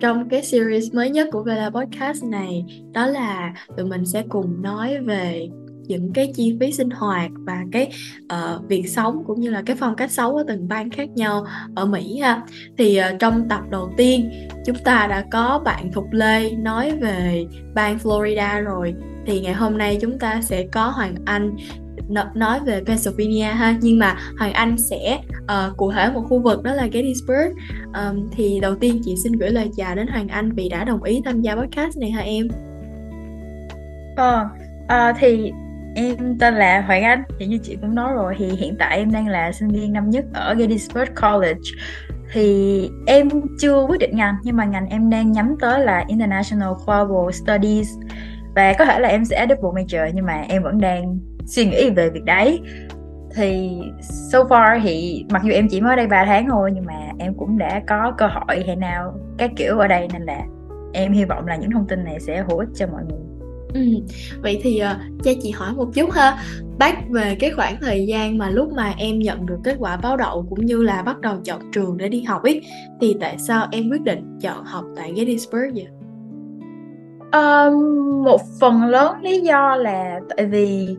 trong cái series mới nhất của Vela Podcast này đó là tụi mình sẽ cùng nói về những cái chi phí sinh hoạt và cái uh, việc sống cũng như là cái phong cách sống ở từng bang khác nhau ở Mỹ ha. Thì uh, trong tập đầu tiên chúng ta đã có bạn Thục Lê nói về bang Florida rồi. Thì ngày hôm nay chúng ta sẽ có Hoàng Anh nói về Pennsylvania ha. Nhưng mà Hoàng Anh sẽ uh, cụ thể một khu vực đó là Gettysburg. Um, thì đầu tiên chị xin gửi lời chào đến Hoàng Anh vì đã đồng ý tham gia podcast này hả em? Ờ, à, thì em tên là Hoàng Anh. Thì như chị cũng nói rồi thì hiện tại em đang là sinh viên năm nhất ở Gettysburg College. Thì em chưa quyết định ngành nhưng mà ngành em đang nhắm tới là International Global Studies. Và có thể là em sẽ double major nhưng mà em vẫn đang suy nghĩ về việc đấy thì so far thì mặc dù em chỉ mới ở đây 3 tháng thôi nhưng mà em cũng đã có cơ hội hay nào các kiểu ở đây nên là em hy vọng là những thông tin này sẽ hữu ích cho mọi người Ừ. Vậy thì uh, cho chị hỏi một chút ha Bác về cái khoảng thời gian mà lúc mà em nhận được kết quả báo đậu cũng như là bắt đầu chọn trường để đi học ấy Thì tại sao em quyết định chọn học tại Gettysburg vậy? Um, một phần lớn lý do là tại vì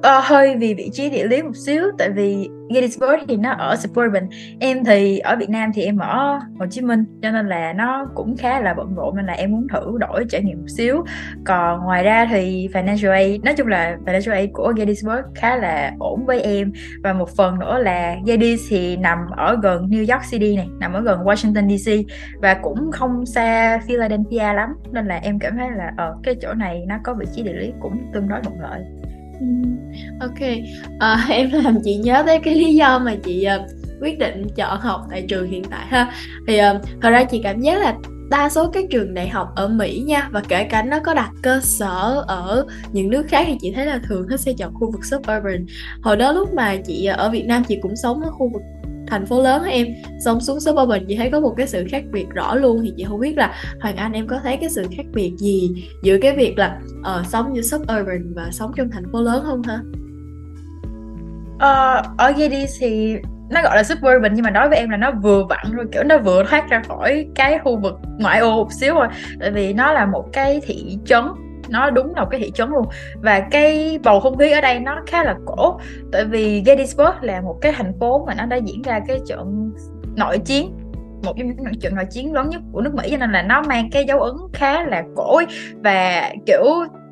uh, hơi vì vị trí địa lý một xíu tại vì Gettysburg thì nó ở suburban. Em thì ở Việt Nam thì em ở Hồ Chí Minh cho nên là nó cũng khá là bận rộn nên là em muốn thử đổi trải nghiệm một xíu. Còn ngoài ra thì financial aid nói chung là financial aid của Gettysburg khá là ổn với em. Và một phần nữa là Gettys thì nằm ở gần New York City này nằm ở gần Washington DC và cũng không xa Philadelphia lắm. Nên là em cảm thấy là ở cái chỗ này nó có vị trí địa lý cũng tương đối thuận lợi ok à, em làm chị nhớ tới cái lý do mà chị uh, quyết định chọn học tại trường hiện tại ha. Thì uh, thật ra chị cảm giác là đa số các trường đại học ở Mỹ nha và kể cả nó có đặt cơ sở ở những nước khác thì chị thấy là thường nó sẽ chọn khu vực suburban. Hồi đó lúc mà chị ở Việt Nam chị cũng sống ở khu vực thành phố lớn em sống xuống suburban chị thấy có một cái sự khác biệt rõ luôn thì chị không biết là Hoàng Anh em có thấy cái sự khác biệt gì giữa cái việc là uh, sống như suburban và sống trong thành phố lớn không hả? Uh, ờ, ở Gedi thì nó gọi là suburban nhưng mà đối với em là nó vừa vặn rồi kiểu nó vừa thoát ra khỏi cái khu vực ngoại ô một xíu thôi tại vì nó là một cái thị trấn nó đúng là một cái thị trấn luôn. Và cái bầu không khí ở đây nó khá là cổ, tại vì Gettysburg là một cái thành phố mà nó đã diễn ra cái trận nội chiến, một trong những trận nội chiến lớn nhất của nước Mỹ, cho nên là nó mang cái dấu ấn khá là cổ và kiểu,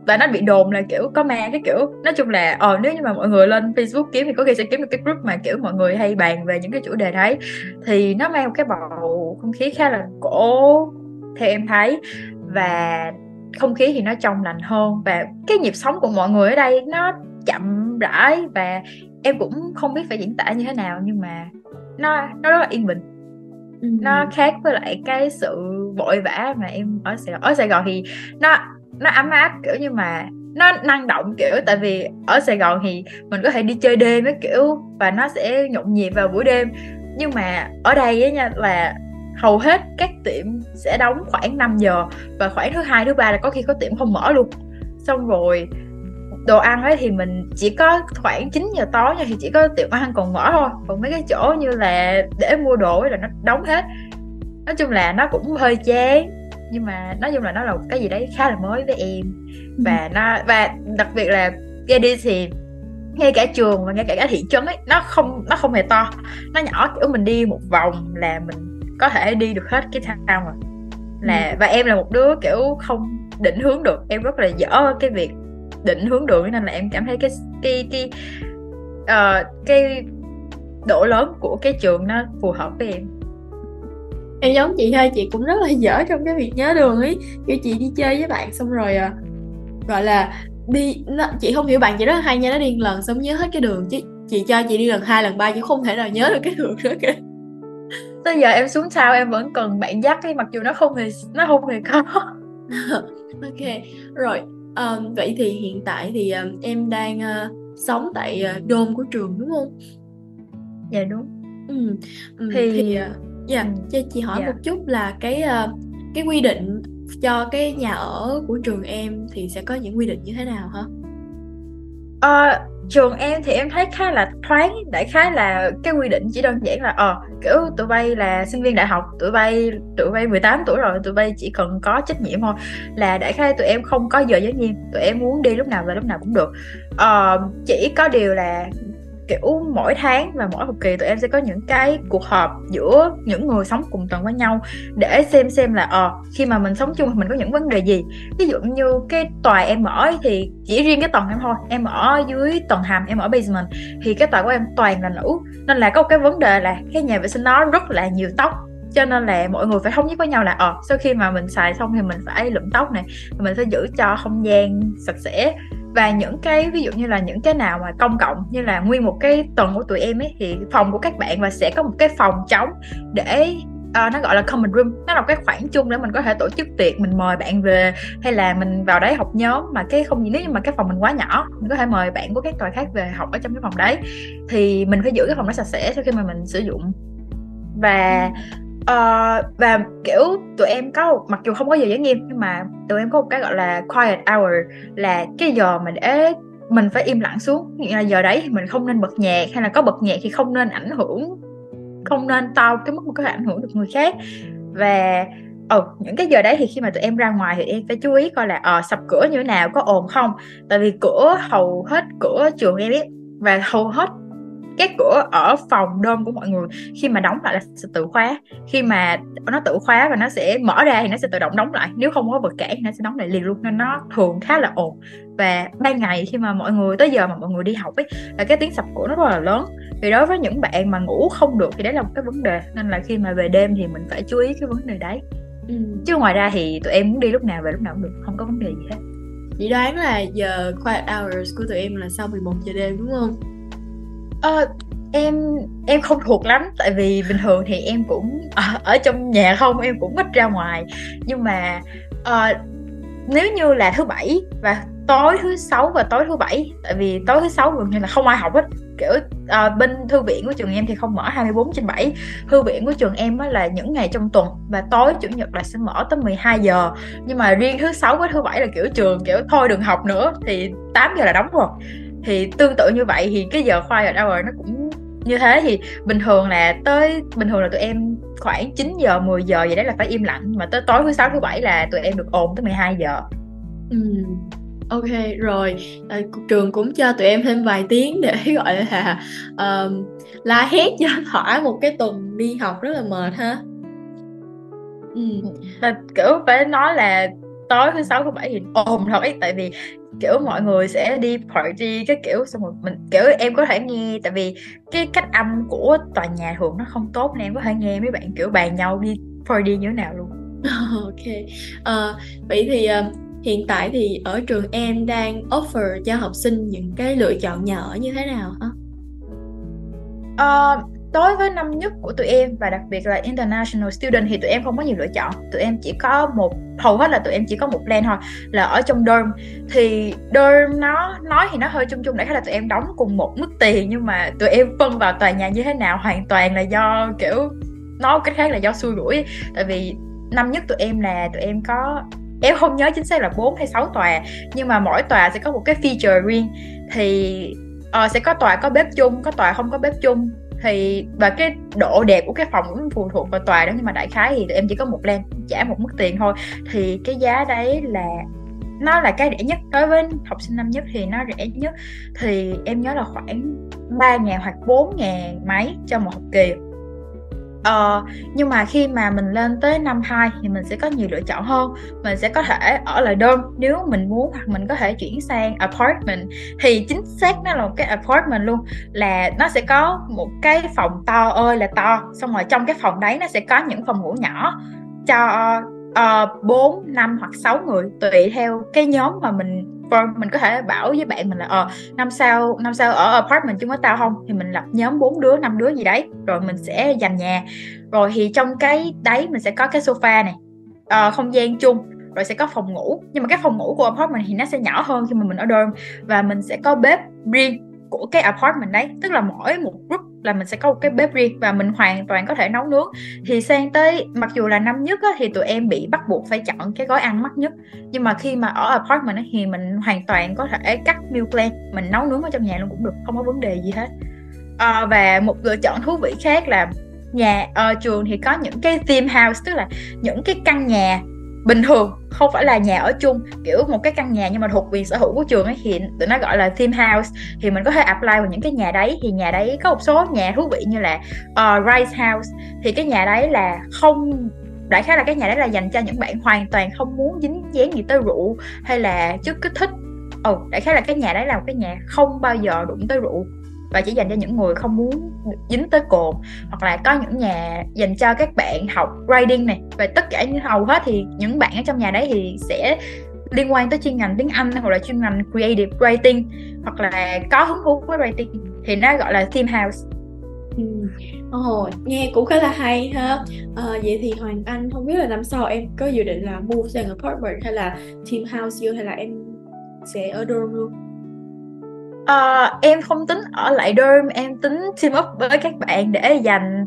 và nó bị đồn là kiểu có ma cái kiểu. Nói chung là ờ nếu như mà mọi người lên Facebook kiếm thì có khi sẽ kiếm được cái group mà kiểu mọi người hay bàn về những cái chủ đề đấy. Thì nó mang một cái bầu không khí khá là cổ, theo em thấy. Và không khí thì nó trong lành hơn và cái nhịp sống của mọi người ở đây nó chậm rãi và em cũng không biết phải diễn tả như thế nào nhưng mà nó nó rất là yên bình. Ừ. nó khác với lại cái sự vội vã mà em ở Sài Gòn. Ở Sài Gòn thì nó nó ấm áp kiểu như mà nó năng động kiểu tại vì ở Sài Gòn thì mình có thể đi chơi đêm với kiểu và nó sẽ nhộn nhịp vào buổi đêm. Nhưng mà ở đây ấy nha là hầu hết các tiệm sẽ đóng khoảng 5 giờ và khoảng thứ hai thứ ba là có khi có tiệm không mở luôn. Xong rồi đồ ăn ấy thì mình chỉ có khoảng 9 giờ tối nha thì chỉ có tiệm ăn còn mở thôi. Còn mấy cái chỗ như là để mua đồ ấy là nó đóng hết. Nói chung là nó cũng hơi chán nhưng mà nói chung là nó là một cái gì đấy khá là mới với em. Và ừ. nó và đặc biệt là cái đi thì ngay cả trường và ngay cả cái thị trấn ấy nó không nó không hề to. Nó nhỏ kiểu mình đi một vòng là mình có thể đi được hết cái town rồi. Là ừ. và em là một đứa kiểu không định hướng được. Em rất là dở cái việc định hướng đường nên là em cảm thấy cái cái cái uh, cái độ lớn của cái trường nó phù hợp với em. Em giống chị thôi chị cũng rất là dở trong cái việc nhớ đường ấy. Kiểu chị đi chơi với bạn xong rồi uh, gọi là đi nó, chị không hiểu bạn chị rất hay nha nó đi lần xong nhớ hết cái đường. Chứ chị cho chị đi lần hai lần ba chứ không thể nào nhớ được cái đường nữa kìa tới giờ em xuống sau em vẫn cần bạn dắt ấy mặc dù nó không hề nó không hề có ok rồi um, vậy thì hiện tại thì um, em đang uh, sống tại uh, đôn của trường đúng không dạ đúng ừ. Um, thì, thì uh, dạ ừ. cho chị hỏi dạ. một chút là cái uh, cái quy định cho cái nhà ở của trường em thì sẽ có những quy định như thế nào hả? Ờ, trường em thì em thấy khá là thoáng đại khái là cái quy định chỉ đơn giản là ờ kiểu tụi bay là sinh viên đại học tụi bay tụi bay 18 tuổi rồi tụi bay chỉ cần có trách nhiệm thôi. Là đại khái tụi em không có giờ giới nghiêm tụi em muốn đi lúc nào về lúc nào cũng được. Ờ, chỉ có điều là kiểu mỗi tháng và mỗi học kỳ tụi em sẽ có những cái cuộc họp giữa những người sống cùng tầng với nhau để xem xem là ờ khi mà mình sống chung mình có những vấn đề gì. Ví dụ như cái tòa em ở thì chỉ riêng cái tầng em thôi, em ở dưới tầng hầm, em ở basement, thì cái tòa của em toàn là nữ. Nên là có một cái vấn đề là cái nhà vệ sinh nó rất là nhiều tóc, cho nên là mọi người phải thống nhất với nhau là ờ sau khi mà mình xài xong thì mình phải lụm tóc này, mình phải giữ cho không gian sạch sẽ và những cái ví dụ như là những cái nào mà công cộng như là nguyên một cái tuần của tụi em ấy thì phòng của các bạn và sẽ có một cái phòng trống để uh, nó gọi là common room. Nó là cái khoảng chung để mình có thể tổ chức tiệc mình mời bạn về hay là mình vào đấy học nhóm. Mà cái không gì nếu như mà cái phòng mình quá nhỏ mình có thể mời bạn của các tòa khác về học ở trong cái phòng đấy. Thì mình phải giữ cái phòng đó sạch sẽ sau khi mà mình sử dụng. Và uh, và kiểu tụi em có mặc dù không có giờ giới nghiêm nhưng mà tụi em có một cái gọi là quiet hour là cái giờ mà để mình phải im lặng xuống. Nghĩa là giờ đấy thì mình không nên bật nhạc hay là có bật nhạc thì không nên ảnh hưởng không nên to cái mức mà có thể ảnh hưởng được người khác. Và ừ, những cái giờ đấy thì khi mà tụi em ra ngoài thì em phải chú ý coi là ờ sập cửa như thế nào có ồn không? Tại vì cửa hầu hết cửa trường em biết và hầu hết cái cửa ở phòng đôm của mọi người khi mà đóng lại là sẽ tự khóa. Khi mà nó tự khóa và nó sẽ mở ra thì nó sẽ tự động đóng lại. Nếu không có vật cản nó sẽ đóng lại liền luôn. Nên nó thường khá là ồn. Và ban ngày khi mà mọi người tới giờ mà mọi người đi học ấy là cái tiếng sập cửa nó rất là lớn. Vì đối với những bạn mà ngủ không được thì đấy là một cái vấn đề. Nên là khi mà về đêm thì mình phải chú ý cái vấn đề đấy. Ừ. chứ ngoài ra thì tụi em muốn đi lúc nào về lúc nào cũng được không có vấn đề gì hết. Chị đoán là giờ quiet hours của tụi em là sau 11 giờ đêm đúng không Ờ, em em không thuộc lắm tại vì bình thường thì em cũng ở, ở trong nhà không em cũng ít ra ngoài. Nhưng mà uh, nếu như là thứ bảy và tối thứ sáu và tối thứ bảy tại vì tối thứ sáu gần như là không ai học hết. Kiểu uh, bên thư viện của trường em thì không mở 24 trên 7 thư viện của trường em á là những ngày trong tuần và tối chủ nhật là sẽ mở tới 12 giờ. Nhưng mà riêng thứ sáu với thứ bảy là kiểu trường kiểu thôi đừng học nữa thì 8 giờ là đóng rồi thì tương tự như vậy thì cái giờ quiet hour nó cũng như thế thì bình thường là tới bình thường là tụi em khoảng 9 giờ 10 giờ vậy đấy là phải im lặng nhưng mà tới tối thứ sáu thứ bảy là tụi em được ồn tới 12 giờ ừ. ok rồi à, trường cũng cho tụi em thêm vài tiếng để gọi là uh, la hét cho thỏa một cái tuần đi học rất là mệt ha ừ. kiểu phải nói là tối thứ sáu thứ bảy thì ồn ấy tại vì kiểu mọi người sẽ đi party cái kiểu xong rồi mình kiểu em có thể nghe tại vì cái cách âm của tòa nhà thường nó không tốt nên em có thể nghe mấy bạn kiểu bàn nhau đi party như thế nào luôn ok uh, vậy thì uh, hiện tại thì ở trường em đang offer cho học sinh những cái lựa chọn nhà ở như thế nào hả? Uh, đối với năm nhất của tụi em và đặc biệt là international student thì tụi em không có nhiều lựa chọn. Tụi em chỉ có một hầu hết là tụi em chỉ có một plan thôi là ở trong dorm. Thì dorm nó nói thì nó hơi chung chung đấy là tụi em đóng cùng một mức tiền nhưng mà tụi em phân vào tòa nhà như thế nào hoàn toàn là do kiểu nói cách khác là do xui rủi. Tại vì năm nhất tụi em là tụi em có em không nhớ chính xác là 4 hay 6 tòa nhưng mà mỗi tòa sẽ có một cái feature riêng. Thì uh, sẽ có tòa có bếp chung có tòa không có bếp chung thì, và cái độ đẹp của cái phòng cũng phụ thuộc vào tòa đó, nhưng mà đại khái thì em chỉ có một plan trả một mức tiền thôi. Thì cái giá đấy là, nó là cái rẻ nhất. Đối với học sinh năm nhất thì nó rẻ nhất. Thì em nhớ là khoảng 3 ngàn hoặc 4 ngàn mấy cho một học kỳ. Ờ, nhưng mà khi mà mình lên tới năm 2 thì mình sẽ có nhiều lựa chọn hơn. Mình sẽ có thể ở lại dorm nếu mình muốn hoặc mình có thể chuyển sang apartment. Thì chính xác nó là một cái apartment luôn là nó sẽ có một cái phòng to ơi là to xong rồi trong cái phòng đấy nó sẽ có những phòng ngủ nhỏ cho uh, 4, 5 hoặc 6 người tùy theo cái nhóm mà mình form mình có thể bảo với bạn mình là ờ năm sau năm sau ở apartment chung với tao không? Thì mình lập nhóm bốn đứa năm đứa gì đấy rồi mình sẽ dành nhà. Rồi thì trong cái đấy mình sẽ có cái sofa này uh, không gian chung rồi sẽ có phòng ngủ. Nhưng mà cái phòng ngủ của apartment thì nó sẽ nhỏ hơn khi mà mình ở dorm. Và mình sẽ có bếp riêng của cái apartment đấy tức là mỗi một group là mình sẽ có một cái bếp riêng và mình hoàn toàn có thể nấu nướng. Thì sang tới mặc dù là năm nhất á, thì tụi em bị bắt buộc phải chọn cái gói ăn mắc nhất. Nhưng mà khi mà ở apartment á, thì mình hoàn toàn có thể cắt meal plan mình nấu nướng ở trong nhà luôn cũng được không có vấn đề gì hết. À, và một lựa chọn thú vị khác là nhà ở trường thì có những cái theme house tức là những cái căn nhà bình thường không phải là nhà ở chung kiểu một cái căn nhà nhưng mà thuộc quyền sở hữu của trường ấy thì tụi nó gọi là theme house. Thì mình có thể apply vào những cái nhà đấy thì nhà đấy có một số nhà thú vị như là uh, rice house. Thì cái nhà đấy là không đại khái là cái nhà đấy là dành cho những bạn hoàn toàn không muốn dính dáng gì tới rượu hay là chất kích thích. Ừ đại khái là cái nhà đấy là một cái nhà không bao giờ đụng tới rượu và chỉ dành cho những người không muốn dính tới cồn hoặc là có những nhà dành cho các bạn học writing này và tất cả những hầu hết thì những bạn ở trong nhà đấy thì sẽ liên quan tới chuyên ngành tiếng Anh hoặc là chuyên ngành creative writing hoặc là có hứng thú với writing thì nó gọi là theme house Ừ. Ồ, nghe cũng khá là hay ha. À, vậy thì Hoàng Anh không biết là năm sau em có dự định là move sang apartment hay là team house chưa hay là em sẽ ở dorm luôn? Uh, em không tính ở lại dorm em tính team up với các bạn để dành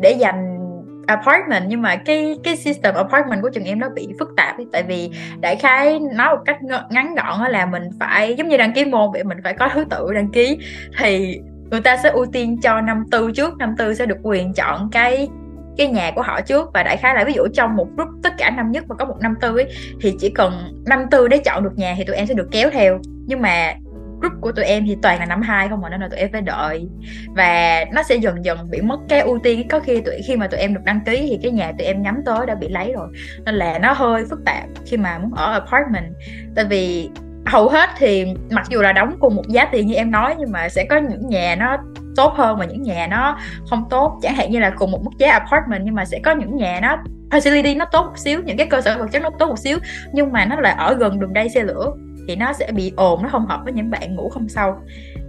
để dành apartment. Nhưng mà cái cái system apartment của trường em nó bị phức tạp tại vì đại khái nói một cách ngắn gọn là mình phải giống như đăng ký môn vậy mình phải có thứ tự đăng ký. Thì người ta sẽ ưu tiên cho năm tư trước năm tư sẽ được quyền chọn cái cái nhà của họ trước. Và đại khái là ví dụ trong một group tất cả năm nhất mà có một năm tư ấy thì chỉ cần năm tư để chọn được nhà thì tụi em sẽ được kéo theo. Nhưng mà group của tụi em thì toàn là năm hai không mà nên là tụi em phải đợi. Và nó sẽ dần dần bị mất cái ưu tiên. Có khi tụi, khi mà tụi em được đăng ký thì cái nhà tụi em nhắm tới đã bị lấy rồi. Nên là nó hơi phức tạp khi mà muốn ở apartment. Tại vì hầu hết thì mặc dù là đóng cùng một giá tiền như em nói, nhưng mà sẽ có những nhà nó tốt hơn và những nhà nó không tốt. Chẳng hạn như là cùng một mức giá apartment, nhưng mà sẽ có những nhà nó facility nó tốt một xíu, những cái cơ sở vật chất nó tốt một xíu, nhưng mà nó lại ở gần đường dây xe lửa thì nó sẽ bị ồn nó không hợp với những bạn ngủ không sâu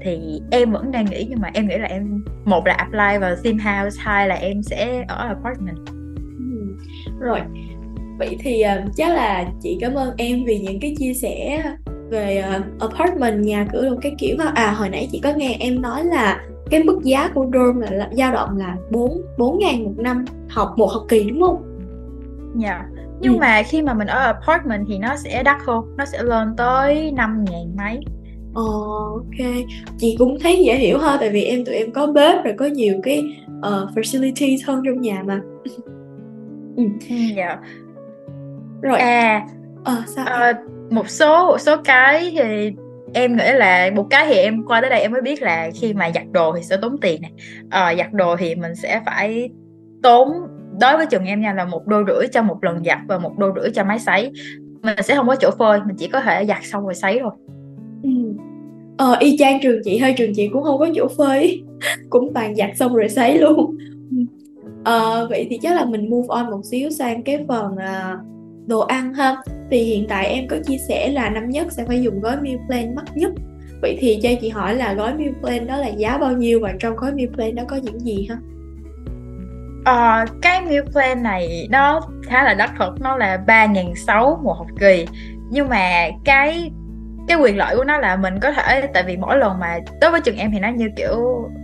thì em vẫn đang nghĩ nhưng mà em nghĩ là em một là apply vào theme house hai là em sẽ ở apartment ừ. rồi vậy thì uh, chắc là chị cảm ơn em vì những cái chia sẻ về uh, apartment nhà cửa đồ cái kiểu à hồi nãy chị có nghe em nói là cái mức giá của dorm là, là dao động là bốn bốn ngàn một năm học một học kỳ đúng không? Dạ. Yeah nhưng ừ. mà khi mà mình ở apartment thì nó sẽ đắt hơn nó sẽ lên tới năm ngàn mấy. Ờ, ok. Chị cũng thấy dễ hiểu ha tại vì em tụi em có bếp rồi có nhiều cái uh, facilities hơn trong nhà mà. Ừ. ừ. dạ. Rồi. À ờ, sao? à, một số một số cái thì em nghĩ là một cái thì em qua tới đây em mới biết là khi mà giặt đồ thì sẽ tốn tiền này à, giặt đồ thì mình sẽ phải tốn đối với trường em nha là một đôi rưỡi cho một lần giặt và một đôi rưỡi cho máy sấy. Mình sẽ không có chỗ phơi mình chỉ có thể giặt xong rồi sấy thôi. Ừ. ờ y chang trường chị hơi trường chị cũng không có chỗ phơi. Cũng toàn giặt xong rồi sấy luôn. Ờ, vậy thì chắc là mình move on một xíu sang cái phần uh, đồ ăn ha. Thì hiện tại em có chia sẻ là năm nhất sẽ phải dùng gói meal plan mắc nhất. Vậy thì cho chị hỏi là gói meal plan đó là giá bao nhiêu và trong gói meal plan đó có những gì ha? Ờ, cái meal plan này nó khá là đắt thật nó là ba ngàn sáu một học kỳ. Nhưng mà cái cái quyền lợi của nó là mình có thể tại vì mỗi lần mà đối với trường em thì nó như kiểu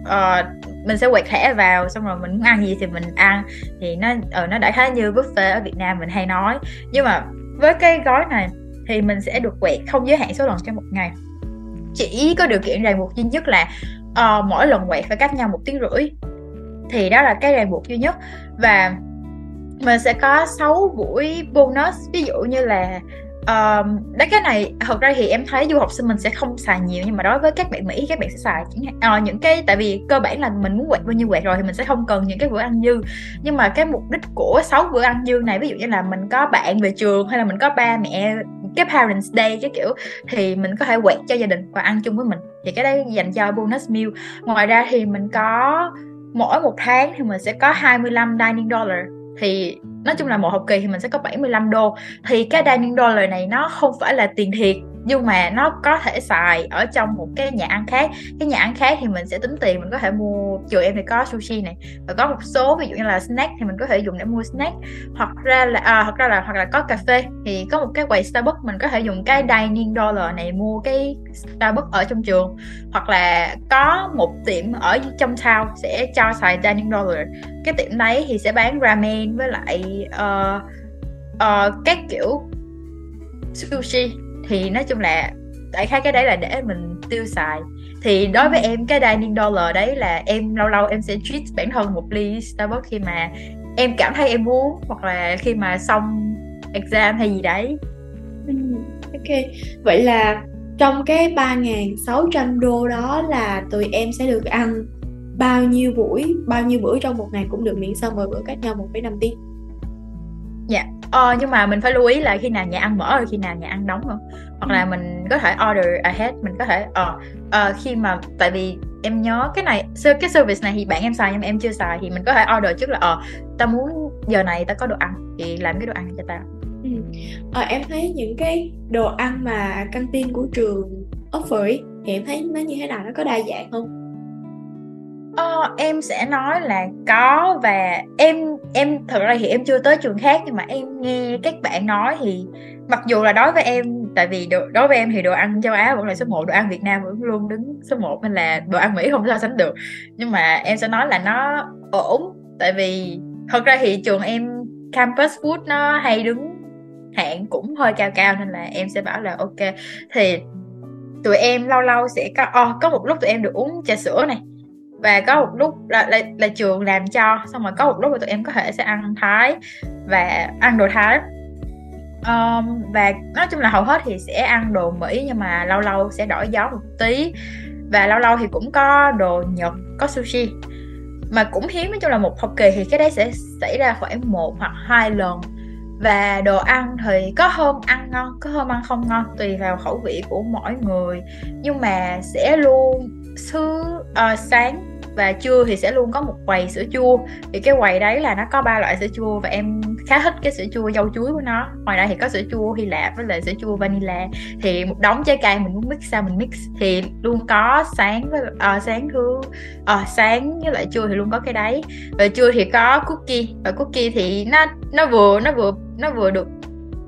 uh, mình sẽ quẹt thẻ vào xong rồi mình muốn ăn gì thì mình ăn. Thì nó ở uh, nó đã khá như buffet ở Việt Nam mình hay nói. Nhưng mà với cái gói này thì mình sẽ được quẹt không giới hạn số lần trong một ngày. Chỉ có điều kiện ràng buộc duy nhất là uh, mỗi lần quẹt phải cách nhau một tiếng rưỡi thì đó là cái ràng buộc duy nhất. Và mình sẽ có 6 buổi bonus. Ví dụ như là um, đấy cái này thật ra thì em thấy du học sinh mình sẽ không xài nhiều nhưng mà đối với các bạn mỹ các bạn sẽ xài uh, những cái tại vì cơ bản là mình muốn quẹt bao nhiêu quẹt rồi thì mình sẽ không cần những cái bữa ăn dư. Nhưng mà cái mục đích của 6 bữa ăn dư này ví dụ như là mình có bạn về trường hay là mình có ba mẹ cái parents day cái kiểu thì mình có thể quẹt cho gia đình và ăn chung với mình. Thì cái đấy dành cho bonus meal. Ngoài ra thì mình có mỗi một tháng thì mình sẽ có 25 dining dollar. Thì nói chung là một học kỳ thì mình sẽ có 75 đô. Thì cái dining dollar này nó không phải là tiền thiệt nhưng mà nó có thể xài ở trong một cái nhà ăn khác. Cái nhà ăn khác thì mình sẽ tính tiền mình có thể mua trường em thì có sushi này và có một số ví dụ như là snack thì mình có thể dùng để mua snack. Hoặc ra là à, hoặc ra là hoặc là có cà phê thì có một cái quầy Starbucks mình có thể dùng cái dining dollar này mua cái Starbucks ở trong trường. Hoặc là có một tiệm ở trong town sẽ cho xài dining dollar. Cái tiệm đấy thì sẽ bán ramen với lại uh, uh, các kiểu sushi thì nói chung là đại khái cái đấy là để mình tiêu xài. Thì đối với em cái dining dollar đấy là em lâu lâu em sẽ treat bản thân một ly Starbucks khi mà em cảm thấy em muốn hoặc là khi mà xong exam hay gì đấy. Ừ, ok. Vậy là trong cái 3.600 đô đó là tụi em sẽ được ăn bao nhiêu buổi bao nhiêu bữa trong một ngày cũng được miễn xong mỗi bữa cách nhau 1,5 tiếng dạ. Ờ, nhưng mà mình phải lưu ý là khi nào nhà ăn mở rồi khi nào nhà ăn đóng không? Hoặc là mình có thể order ahead mình có thể ờ uh, uh, khi mà tại vì em nhớ cái này cái service này thì bạn em xài nhưng mà em chưa xài thì mình có thể order trước là ờ uh, ta muốn giờ này ta có đồ ăn thì làm cái đồ ăn cho ta. Ừ. ờ, em thấy những cái đồ ăn mà căng tin của trường offer ấy, thì em thấy nó như thế nào? Nó có đa dạng không Ờ, em sẽ nói là có và em em thật ra thì em chưa tới trường khác nhưng mà em nghe các bạn nói thì mặc dù là đối với em tại vì đồ, đối với em thì đồ ăn châu Á vẫn là số 1 đồ ăn Việt Nam vẫn luôn đứng số 1 nên là đồ ăn Mỹ không so sánh được. Nhưng mà em sẽ nói là nó ổn tại vì thật ra thì trường em campus food nó hay đứng hạng cũng hơi cao cao nên là em sẽ bảo là ok. Thì tụi em lâu lâu sẽ có oh, có một lúc tụi em được uống trà sữa này và có một lúc là, là, là trường làm cho xong rồi có một lúc là tụi em có thể sẽ ăn thái và ăn đồ thái. Um, và nói chung là hầu hết thì sẽ ăn đồ mỹ nhưng mà lâu lâu sẽ đổi gió một tí. Và lâu lâu thì cũng có đồ nhật có sushi. Mà cũng hiếm nói chung là một học kỳ thì cái đấy sẽ xảy ra khoảng một hoặc hai lần. Và đồ ăn thì có hôm ăn ngon có hôm ăn không ngon tùy vào khẩu vị của mỗi người. Nhưng mà sẽ luôn thứ uh, sáng và trưa thì sẽ luôn có một quầy sữa chua. Thì cái quầy đấy là nó có ba loại sữa chua và em khá thích cái sữa chua dâu chuối của nó. Ngoài ra thì có sữa chua hy lạp với lại sữa chua vanilla. Thì một đống trái cây mình muốn mix sao mình mix. Thì luôn có sáng với uh, sáng thứ uh, sáng với lại trưa thì luôn có cái đấy. Và trưa thì có cookie. Và cookie thì nó nó vừa nó vừa nó vừa được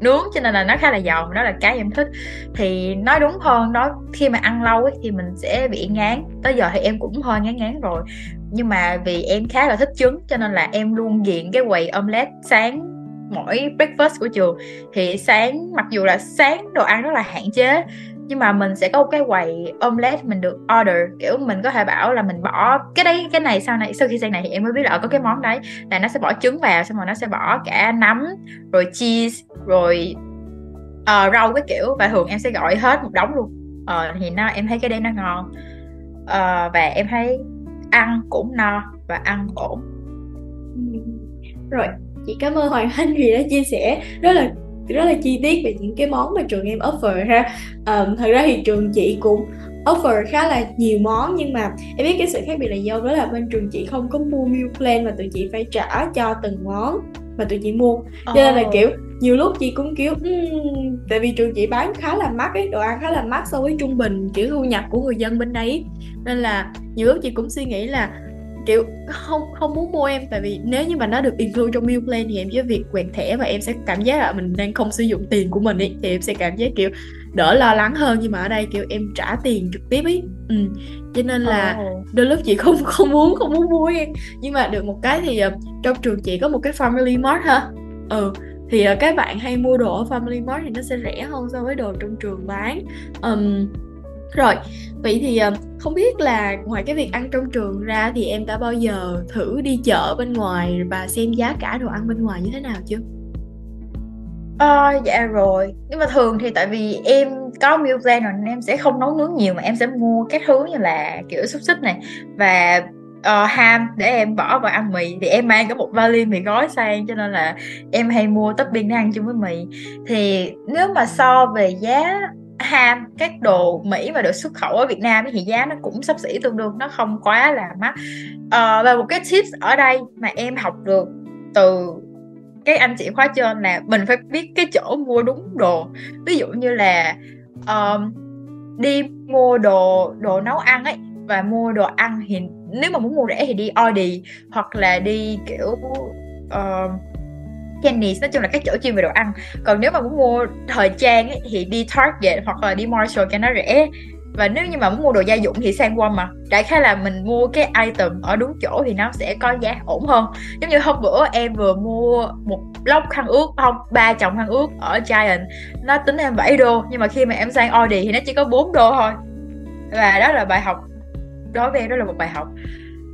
nướng cho nên là nó khá là giòn đó là cái em thích. Thì nói đúng hơn đó khi mà ăn lâu ấy, thì mình sẽ bị ngán. Tới giờ thì em cũng hơi ngán ngán rồi. Nhưng mà vì em khá là thích trứng cho nên là em luôn diện cái quầy omelette sáng mỗi breakfast của trường. Thì sáng mặc dù là sáng đồ ăn rất là hạn chế nhưng mà mình sẽ có một cái quầy omelette mình được order. Kiểu mình có thể bảo là mình bỏ cái đấy cái này sau này sau khi sang này thì em mới biết là ờ, có cái món đấy. Là nó sẽ bỏ trứng vào xong rồi nó sẽ bỏ cả nấm rồi cheese rồi uh, rau cái kiểu. Và thường em sẽ gọi hết một đống luôn. Uh, thì nó em thấy cái đấy nó ngon. Uh, và em thấy ăn cũng no và ăn ổn. Ừ. Rồi chị cảm ơn hoàng anh vì đã chia sẻ rất là rất là chi tiết về những cái món mà trường em offer ha. Um, thật ra thì trường chị cũng offer khá là nhiều món nhưng mà em biết cái sự khác biệt là do đó là bên trường chị không có mua meal plan mà tụi chị phải trả cho từng món mà tụi chị mua. Cho nên là kiểu nhiều lúc chị cũng kiểu um, tại vì trường chị bán khá là mắc ấy đồ ăn khá là mắc so với trung bình kiểu thu nhập của người dân bên đấy. Nên là nhiều lúc chị cũng suy nghĩ là kiểu không không muốn mua em. Tại vì nếu như mà nó được include trong meal plan thì em chỉ việc quẹt thẻ và em sẽ cảm giác là mình đang không sử dụng tiền của mình ấy thì em sẽ cảm giác kiểu đỡ lo lắng hơn. Nhưng mà ở đây kiểu em trả tiền trực tiếp ấy. Ừ. cho nên là oh. đôi lúc chị không không muốn không muốn mua em. Nhưng mà được một cái thì uh, trong trường chị có một cái family mart ha. Ừ thì uh, các bạn hay mua đồ ở family mart thì nó sẽ rẻ hơn so với đồ trong trường bán. Um, rồi, vậy thì ờ, không biết là ngoài cái việc ăn trong trường ra thì em đã bao giờ thử đi chợ bên ngoài và xem giá cả đồ ăn bên ngoài như thế nào chưa? Ờ, dạ rồi. Nhưng mà thường thì tại vì em có meal plan rồi nên em sẽ không nấu nướng nhiều mà em sẽ mua các thứ như là kiểu xúc xích này và uh, ham để em bỏ vào ăn mì. Thì em mang có một vali mì gói sang cho nên là em hay mua topping để ăn chung với mì. Thì nếu mà so về giá ham các đồ Mỹ và đồ xuất khẩu ở Việt Nam thì giá nó cũng sắp xỉ tương đương nó không quá là mắc. À, và một cái tips ở đây mà em học được từ các anh chị khóa trên là mình phải biết cái chỗ mua đúng đồ. Ví dụ như là um, đi mua đồ đồ nấu ăn ấy và mua đồ ăn thì nếu mà muốn mua rẻ thì đi Aldi hoặc là đi kiểu uh, Kenny's nói chung là các chỗ chuyên về đồ ăn. Còn nếu mà muốn mua thời trang ấy, thì đi Target hoặc là đi Marshall cho nó rẻ. Và nếu như mà muốn mua đồ gia dụng thì sang Walmart. Đại khái là mình mua cái item ở đúng chỗ thì nó sẽ có giá ổn hơn. Giống như hôm bữa em vừa mua một lốc khăn ướt không ba chồng khăn ướt ở Giant. Nó tính em 7 đô nhưng mà khi mà em sang Aldi thì nó chỉ có 4 đô thôi. Và đó là bài học. Đối với em đó là một bài học.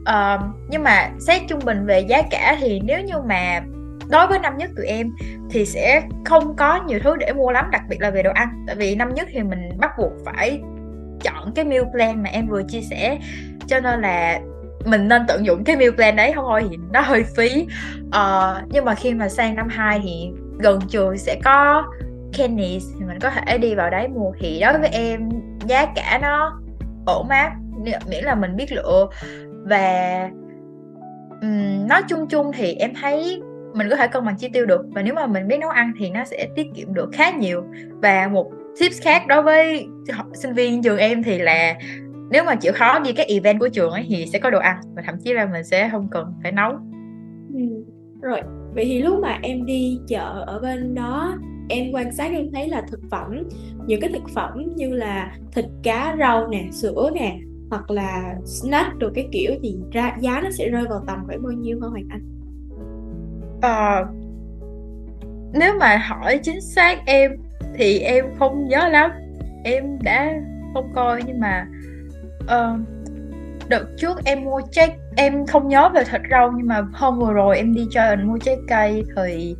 Uh, nhưng mà xét trung bình về giá cả thì nếu như mà đối với năm nhất tụi em thì sẽ không có nhiều thứ để mua lắm đặc biệt là về đồ ăn. Tại vì năm nhất thì mình bắt buộc phải chọn cái meal plan mà em vừa chia sẻ. Cho nên là mình nên tận dụng cái meal plan đấy không thôi thì nó hơi phí. Uh, nhưng mà khi mà sang năm 2 thì gần trường sẽ có Kenny's thì mình có thể đi vào đấy mua. Thì đối với em giá cả nó ổn áp miễn là mình biết lựa. Và um, nói chung chung thì em thấy mình có thể cân bằng chi tiêu được và nếu mà mình biết nấu ăn thì nó sẽ tiết kiệm được khá nhiều và một tips khác đối với học sinh viên trường em thì là nếu mà chịu khó đi các event của trường ấy thì sẽ có đồ ăn và thậm chí là mình sẽ không cần phải nấu ừ. rồi vậy thì lúc mà em đi chợ ở bên đó, em quan sát em thấy là thực phẩm, những cái thực phẩm như là thịt cá rau nè, sữa nè, hoặc là snack đồ cái kiểu thì ra, giá nó sẽ rơi vào tầm khoảng bao nhiêu không Hoàng Anh? Uh, nếu mà hỏi chính xác em thì em không nhớ lắm. Em đã không coi nhưng mà uh, đợt trước em mua trái em không nhớ về thịt rau nhưng mà hôm vừa rồi em đi chơi mua trái cây thì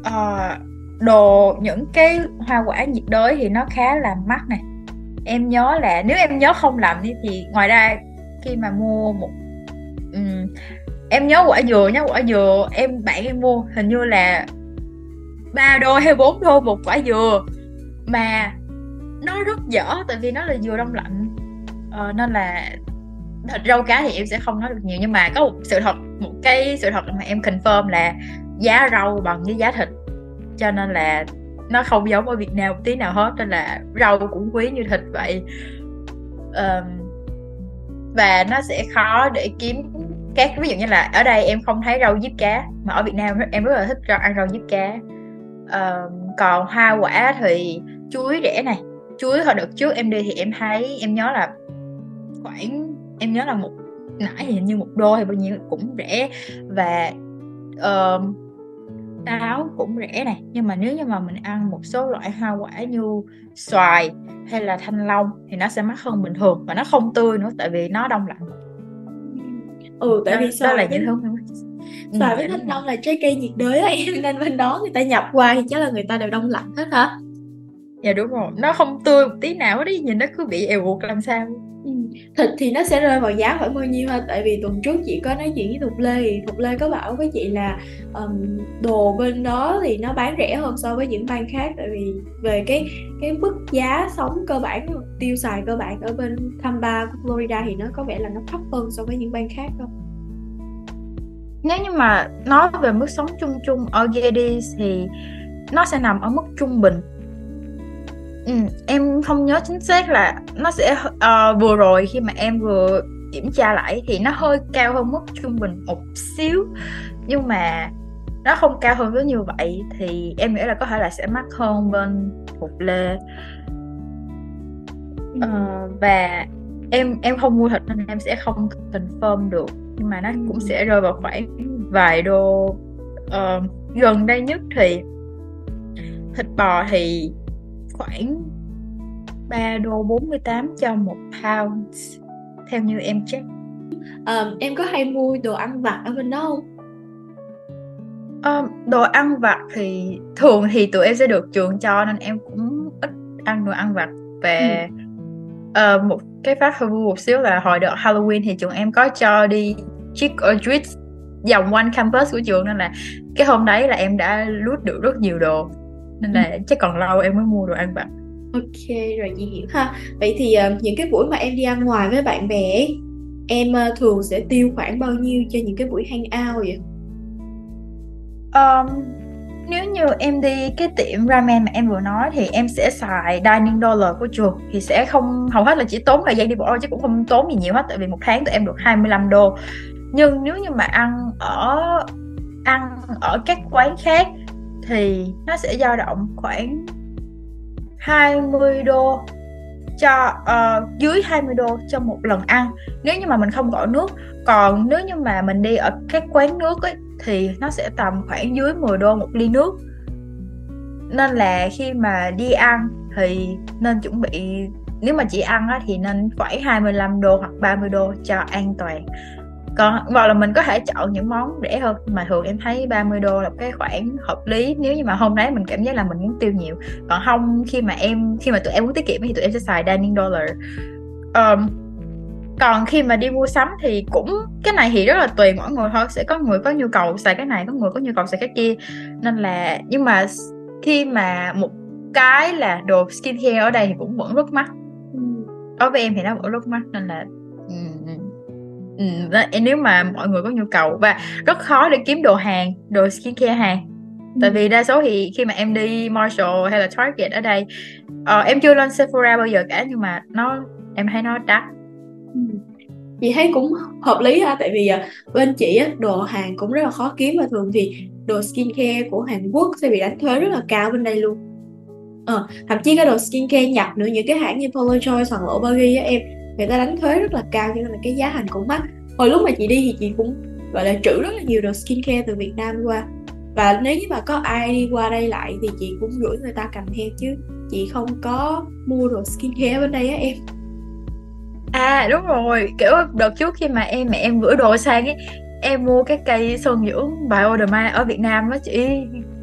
uh, đồ những cái hoa quả nhiệt đới thì nó khá là mắc này. Em nhớ là nếu em nhớ không lầm đi thì ngoài ra khi mà mua một um, em nhớ quả dừa nhớ quả dừa. Em bạn em mua hình như là ba đô hay bốn đô một quả dừa. Mà nó rất dở tại vì nó là dừa đông lạnh. Ờ, nên là thịt rau cá thì em sẽ không nói được nhiều. Nhưng mà có một sự thật một cái sự thật mà em confirm là giá rau bằng với giá thịt. Cho nên là nó không giống ở Việt Nam một tí nào hết nên là rau cũng quý như thịt vậy. Um, và nó sẽ khó để kiếm các ví dụ như là ở đây em không thấy rau diếp cá mà ở Việt Nam em rất là thích rau, ăn rau diếp cá. Uh, còn hoa quả thì chuối rẻ này chuối hồi đợt trước em đi thì em thấy em nhớ là khoảng em nhớ là một nãy hình như một đô hay bao nhiêu cũng rẻ. Và uh, táo cũng rẻ này nhưng mà nếu như mà mình ăn một số loại hoa quả như xoài hay là thanh long thì nó sẽ mắc hơn bình thường và nó không tươi nữa tại vì nó đông lạnh ừ tại vì xoài đó là những thứ xoài với thanh long là trái cây nhiệt đới em nên bên đó người ta nhập qua thì chắc là người ta đều đông lạnh hết hả? Dạ đúng rồi. Nó không tươi một tí nào hết đi nhìn nó cứ bị èo uột làm sao thịt thì nó sẽ rơi vào giá khoảng bao nhiêu ha? Tại vì tuần trước chị có nói chuyện với thục lê thì thục lê có bảo với chị là um, đồ bên đó thì nó bán rẻ hơn so với những bang khác. Tại vì về cái cái mức giá sống cơ bản tiêu xài cơ bản ở bên Tampa Florida thì nó có vẻ là nó thấp hơn so với những bang khác không? Nếu như mà nói về mức sống chung chung ở GD thì nó sẽ nằm ở mức trung bình ừ, em không nhớ chính xác là nó sẽ uh, vừa rồi khi mà em vừa kiểm tra lại thì nó hơi cao hơn mức trung bình một xíu. Nhưng mà nó không cao hơn tới như vậy thì em nghĩ là có thể là sẽ mắc hơn bên phục lê. Uh, và em em không mua thịt nên em sẽ không confirm được. Nhưng mà nó cũng sẽ rơi vào khoảng vài đô uh, gần đây nhất thì thịt bò thì khoảng 3 đô 48 cho một pound theo như em check. Um, em có hay mua đồ ăn vặt ở bên đó không? Um, đồ ăn vặt thì thường thì tụi em sẽ được trường cho nên em cũng ít ăn đồ ăn vặt. Về ừ. uh, một cái phát hơi vui một xíu là hồi đợt Halloween thì trường em có cho đi trick or treat vòng quanh campus của trường nên là cái hôm đấy là em đã lút được rất nhiều đồ nên là ừ. chắc còn lâu em mới mua đồ ăn vặt ok rồi chị hiểu ha. Vậy thì uh, những cái buổi mà em đi ăn ngoài với bạn bè em uh, thường sẽ tiêu khoảng bao nhiêu cho những cái buổi hang out vậy? Um, nếu như em đi cái tiệm ramen mà em vừa nói thì em sẽ xài dining dollar của trường thì sẽ không hầu hết là chỉ tốn thời gian đi bộ chứ cũng không tốn gì nhiều hết tại vì một tháng tụi em được 25 đô. Nhưng nếu như mà ăn ở ăn ở các quán khác thì nó sẽ dao động khoảng 20 đô cho uh, dưới 20 đô cho một lần ăn. Nếu như mà mình không gọi nước còn nếu như mà mình đi ở các quán nước ấy thì nó sẽ tầm khoảng dưới 10 đô một ly nước. Nên là khi mà đi ăn thì nên chuẩn bị nếu mà chỉ ăn á, thì nên khoảng 25 đô hoặc 30 đô cho an toàn còn hoặc là mình có thể chọn những món rẻ hơn mà thường em thấy 30 đô là cái khoản hợp lý nếu như mà hôm đấy mình cảm giác là mình muốn tiêu nhiều. Còn không khi mà em khi mà tụi em muốn tiết kiệm thì tụi em sẽ xài dining dollar. Um, còn khi mà đi mua sắm thì cũng cái này thì rất là tùy mỗi người thôi sẽ có người có nhu cầu xài cái này có người có nhu cầu xài cái kia. Nên là nhưng mà khi mà một cái là đồ skincare ở đây thì cũng vẫn rất mắc. Ừ. đối với em thì nó vẫn rất mắc nên là Ừ, nếu mà mọi người có nhu cầu và rất khó để kiếm đồ hàng đồ skincare hàng. Tại vì đa số thì khi mà em đi Marshall hay là Target ở đây uh, em chưa lên Sephora bao giờ cả nhưng mà nó em thấy nó đắt. Chị thấy cũng hợp lý ha tại vì uh, bên chị á, đồ hàng cũng rất là khó kiếm và thường thì đồ skincare của Hàn Quốc sẽ bị đánh thuế rất là cao bên đây luôn. Ờ, thậm chí cái đồ skincare nhập nữa những cái hãng như Polo Choice hoặc là Obagi á em người ta đánh thuế rất là cao cho nên là cái giá thành cũng mắc. Hồi lúc mà chị đi thì chị cũng gọi là trữ rất là nhiều đồ skincare từ Việt Nam qua. Và nếu như mà có ai đi qua đây lại thì chị cũng gửi người ta cầm theo chứ chị không có mua đồ skincare bên đây á em. À đúng rồi. Kiểu đợt trước khi mà em mẹ em gửi đồ sang ấy em mua cái cây sơn dưỡng Bioderma ở Việt Nam nó chỉ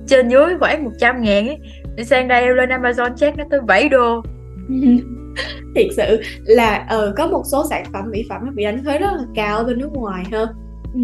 trên dưới khoảng 100 ngàn ấy. Sang đây em lên Amazon check nó tới 7 đô thiệt sự là uh, có một số sản phẩm mỹ phẩm bị đánh thuế rất là cao bên nước ngoài hơn ừ.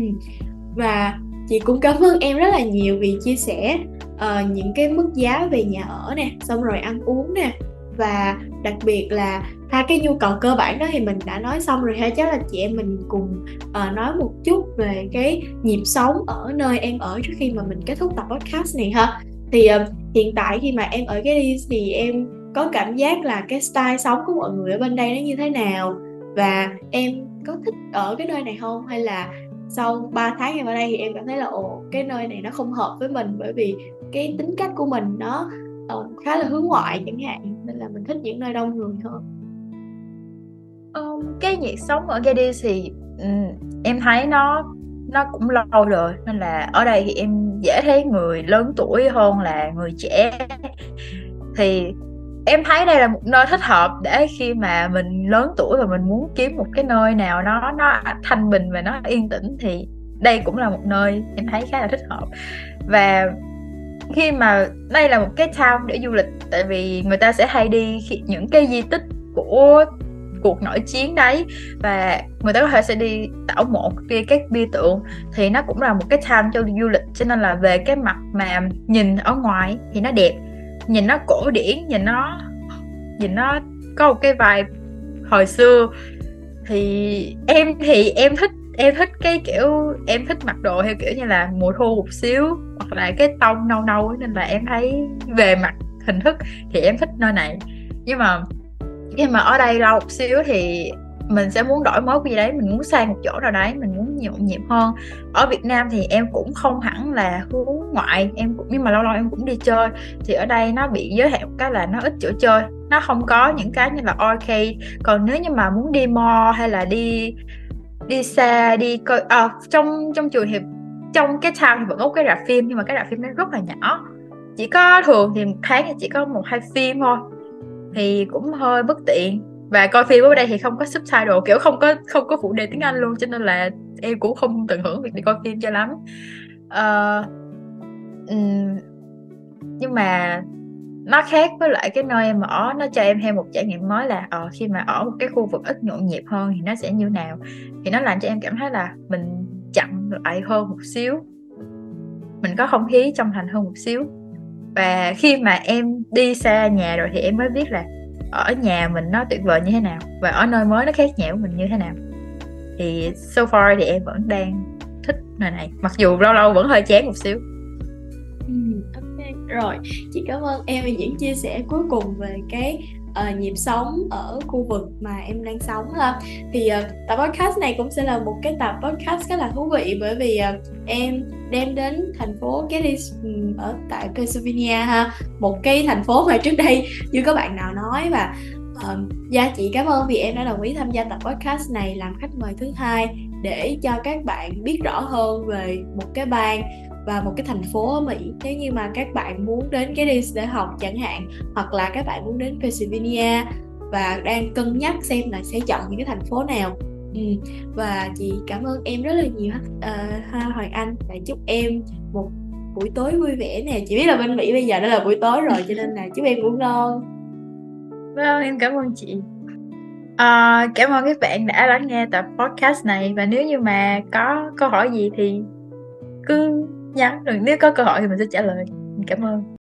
và chị cũng cảm ơn em rất là nhiều vì chia sẻ uh, những cái mức giá về nhà ở nè xong rồi ăn uống nè. Và đặc biệt là hai cái nhu cầu cơ bản đó thì mình đã nói xong rồi ha. Chắc là chị em mình cùng uh, nói một chút về cái nhịp sống ở nơi em ở trước khi mà mình kết thúc tập podcast này ha. Thì uh, hiện tại khi mà em ở cái đi thì em có cảm giác là cái style sống của mọi người ở bên đây nó như thế nào? Và em có thích ở cái nơi này không? Hay là sau 3 tháng em ở đây thì em cảm thấy là ồ cái nơi này nó không hợp với mình bởi vì cái tính cách của mình nó uh, khá là hướng ngoại chẳng hạn. Nên là mình thích những nơi đông người hơn. Um, cái nhịp sống ở Gadis thì um, em thấy nó nó cũng lâu rồi. Nên là ở đây thì em dễ thấy người lớn tuổi hơn là người trẻ. Thì em thấy đây là một nơi thích hợp để khi mà mình lớn tuổi và mình muốn kiếm một cái nơi nào nó nó thanh bình và nó yên tĩnh thì đây cũng là một nơi em thấy khá là thích hợp. Và khi mà đây là một cái town để du lịch, tại vì người ta sẽ hay đi khi những cái di tích của cuộc nổi chiến đấy và người ta có thể sẽ đi tảo mộ đi các bia tượng thì nó cũng là một cái town cho du lịch, cho nên là về cái mặt mà nhìn ở ngoài thì nó đẹp nhìn nó cổ điển, nhìn nó nhìn nó có một cái vibe hồi xưa. Thì em thì em thích em thích cái kiểu, em thích mặc đồ theo kiểu như là mùa thu một xíu, hoặc là cái tông nâu nâu nên là em thấy về mặt hình thức thì em thích nơi này. Nhưng mà nhưng mà ở đây lâu một xíu thì mình sẽ muốn đổi mới cái gì đấy mình muốn sang một chỗ nào đấy mình muốn nhộn nhịp hơn. Ở Việt Nam thì em cũng không hẳn là hướng ngoại em cũng nhưng mà lâu lâu em cũng đi chơi. Thì ở đây nó bị giới hạn cái là nó ít chỗ chơi nó không có những cái như là arcade. Còn nếu như mà muốn đi mall hay là đi đi xa đi coi à, trong trong trường thì trong cái town thì vẫn có cái rạp phim nhưng mà cái rạp phim nó rất là nhỏ. Chỉ có thường thì một tháng thì chỉ có một hai phim thôi. Thì cũng hơi bất tiện và coi phim ở đây thì không có subtitle kiểu không có không có phụ đề tiếng Anh luôn cho nên là em cũng không tận hưởng việc đi coi phim cho lắm. Uh, um, nhưng mà nó khác với lại cái nơi em ở nó cho em thêm một trải nghiệm mới là ờ, khi mà ở một cái khu vực ít nhộn nhịp hơn thì nó sẽ như nào. Thì nó làm cho em cảm thấy là mình chậm lại hơn một xíu. Mình có không khí trong thành hơn một xíu. Và khi mà em đi xa nhà rồi thì em mới biết là ở nhà mình nó tuyệt vời như thế nào? Và ở nơi mới nó khác nhẽo mình như thế nào? Thì so far thì em vẫn đang thích nơi này. Mặc dù lâu lâu vẫn hơi chán một xíu. Ừ, ok. Rồi chị cảm ơn em về những chia sẻ cuối cùng về cái uh, nhịp sống ở khu vực mà em đang sống ha. Thì uh, tập podcast này cũng sẽ là một cái tập podcast khá là thú vị bởi vì uh, em đem đến thành phố Gettysburg ở tại Pennsylvania ha. Một cái thành phố mà trước đây chưa có bạn nào nói và uh, gia chị cảm ơn vì em đã đồng ý tham gia tập podcast này làm khách mời thứ hai để cho các bạn biết rõ hơn về một cái bang và một cái thành phố ở Mỹ. Nếu như mà các bạn muốn đến cái đi để học chẳng hạn hoặc là các bạn muốn đến Pennsylvania và đang cân nhắc xem là sẽ chọn những cái thành phố nào. Ừ. và chị cảm ơn em rất là nhiều uh, Hoàng Anh và chúc em một buổi tối vui vẻ nè. Chị biết là bên Mỹ bây giờ đã là buổi tối rồi cho nên là chúc em ngủ ngon. Vâng em cảm ơn chị. À, cảm ơn các bạn đã lắng nghe tập podcast này. Và nếu như mà có câu hỏi gì thì cứ nhắn rồi nếu có cơ hội thì mình sẽ trả lời. Cảm ơn.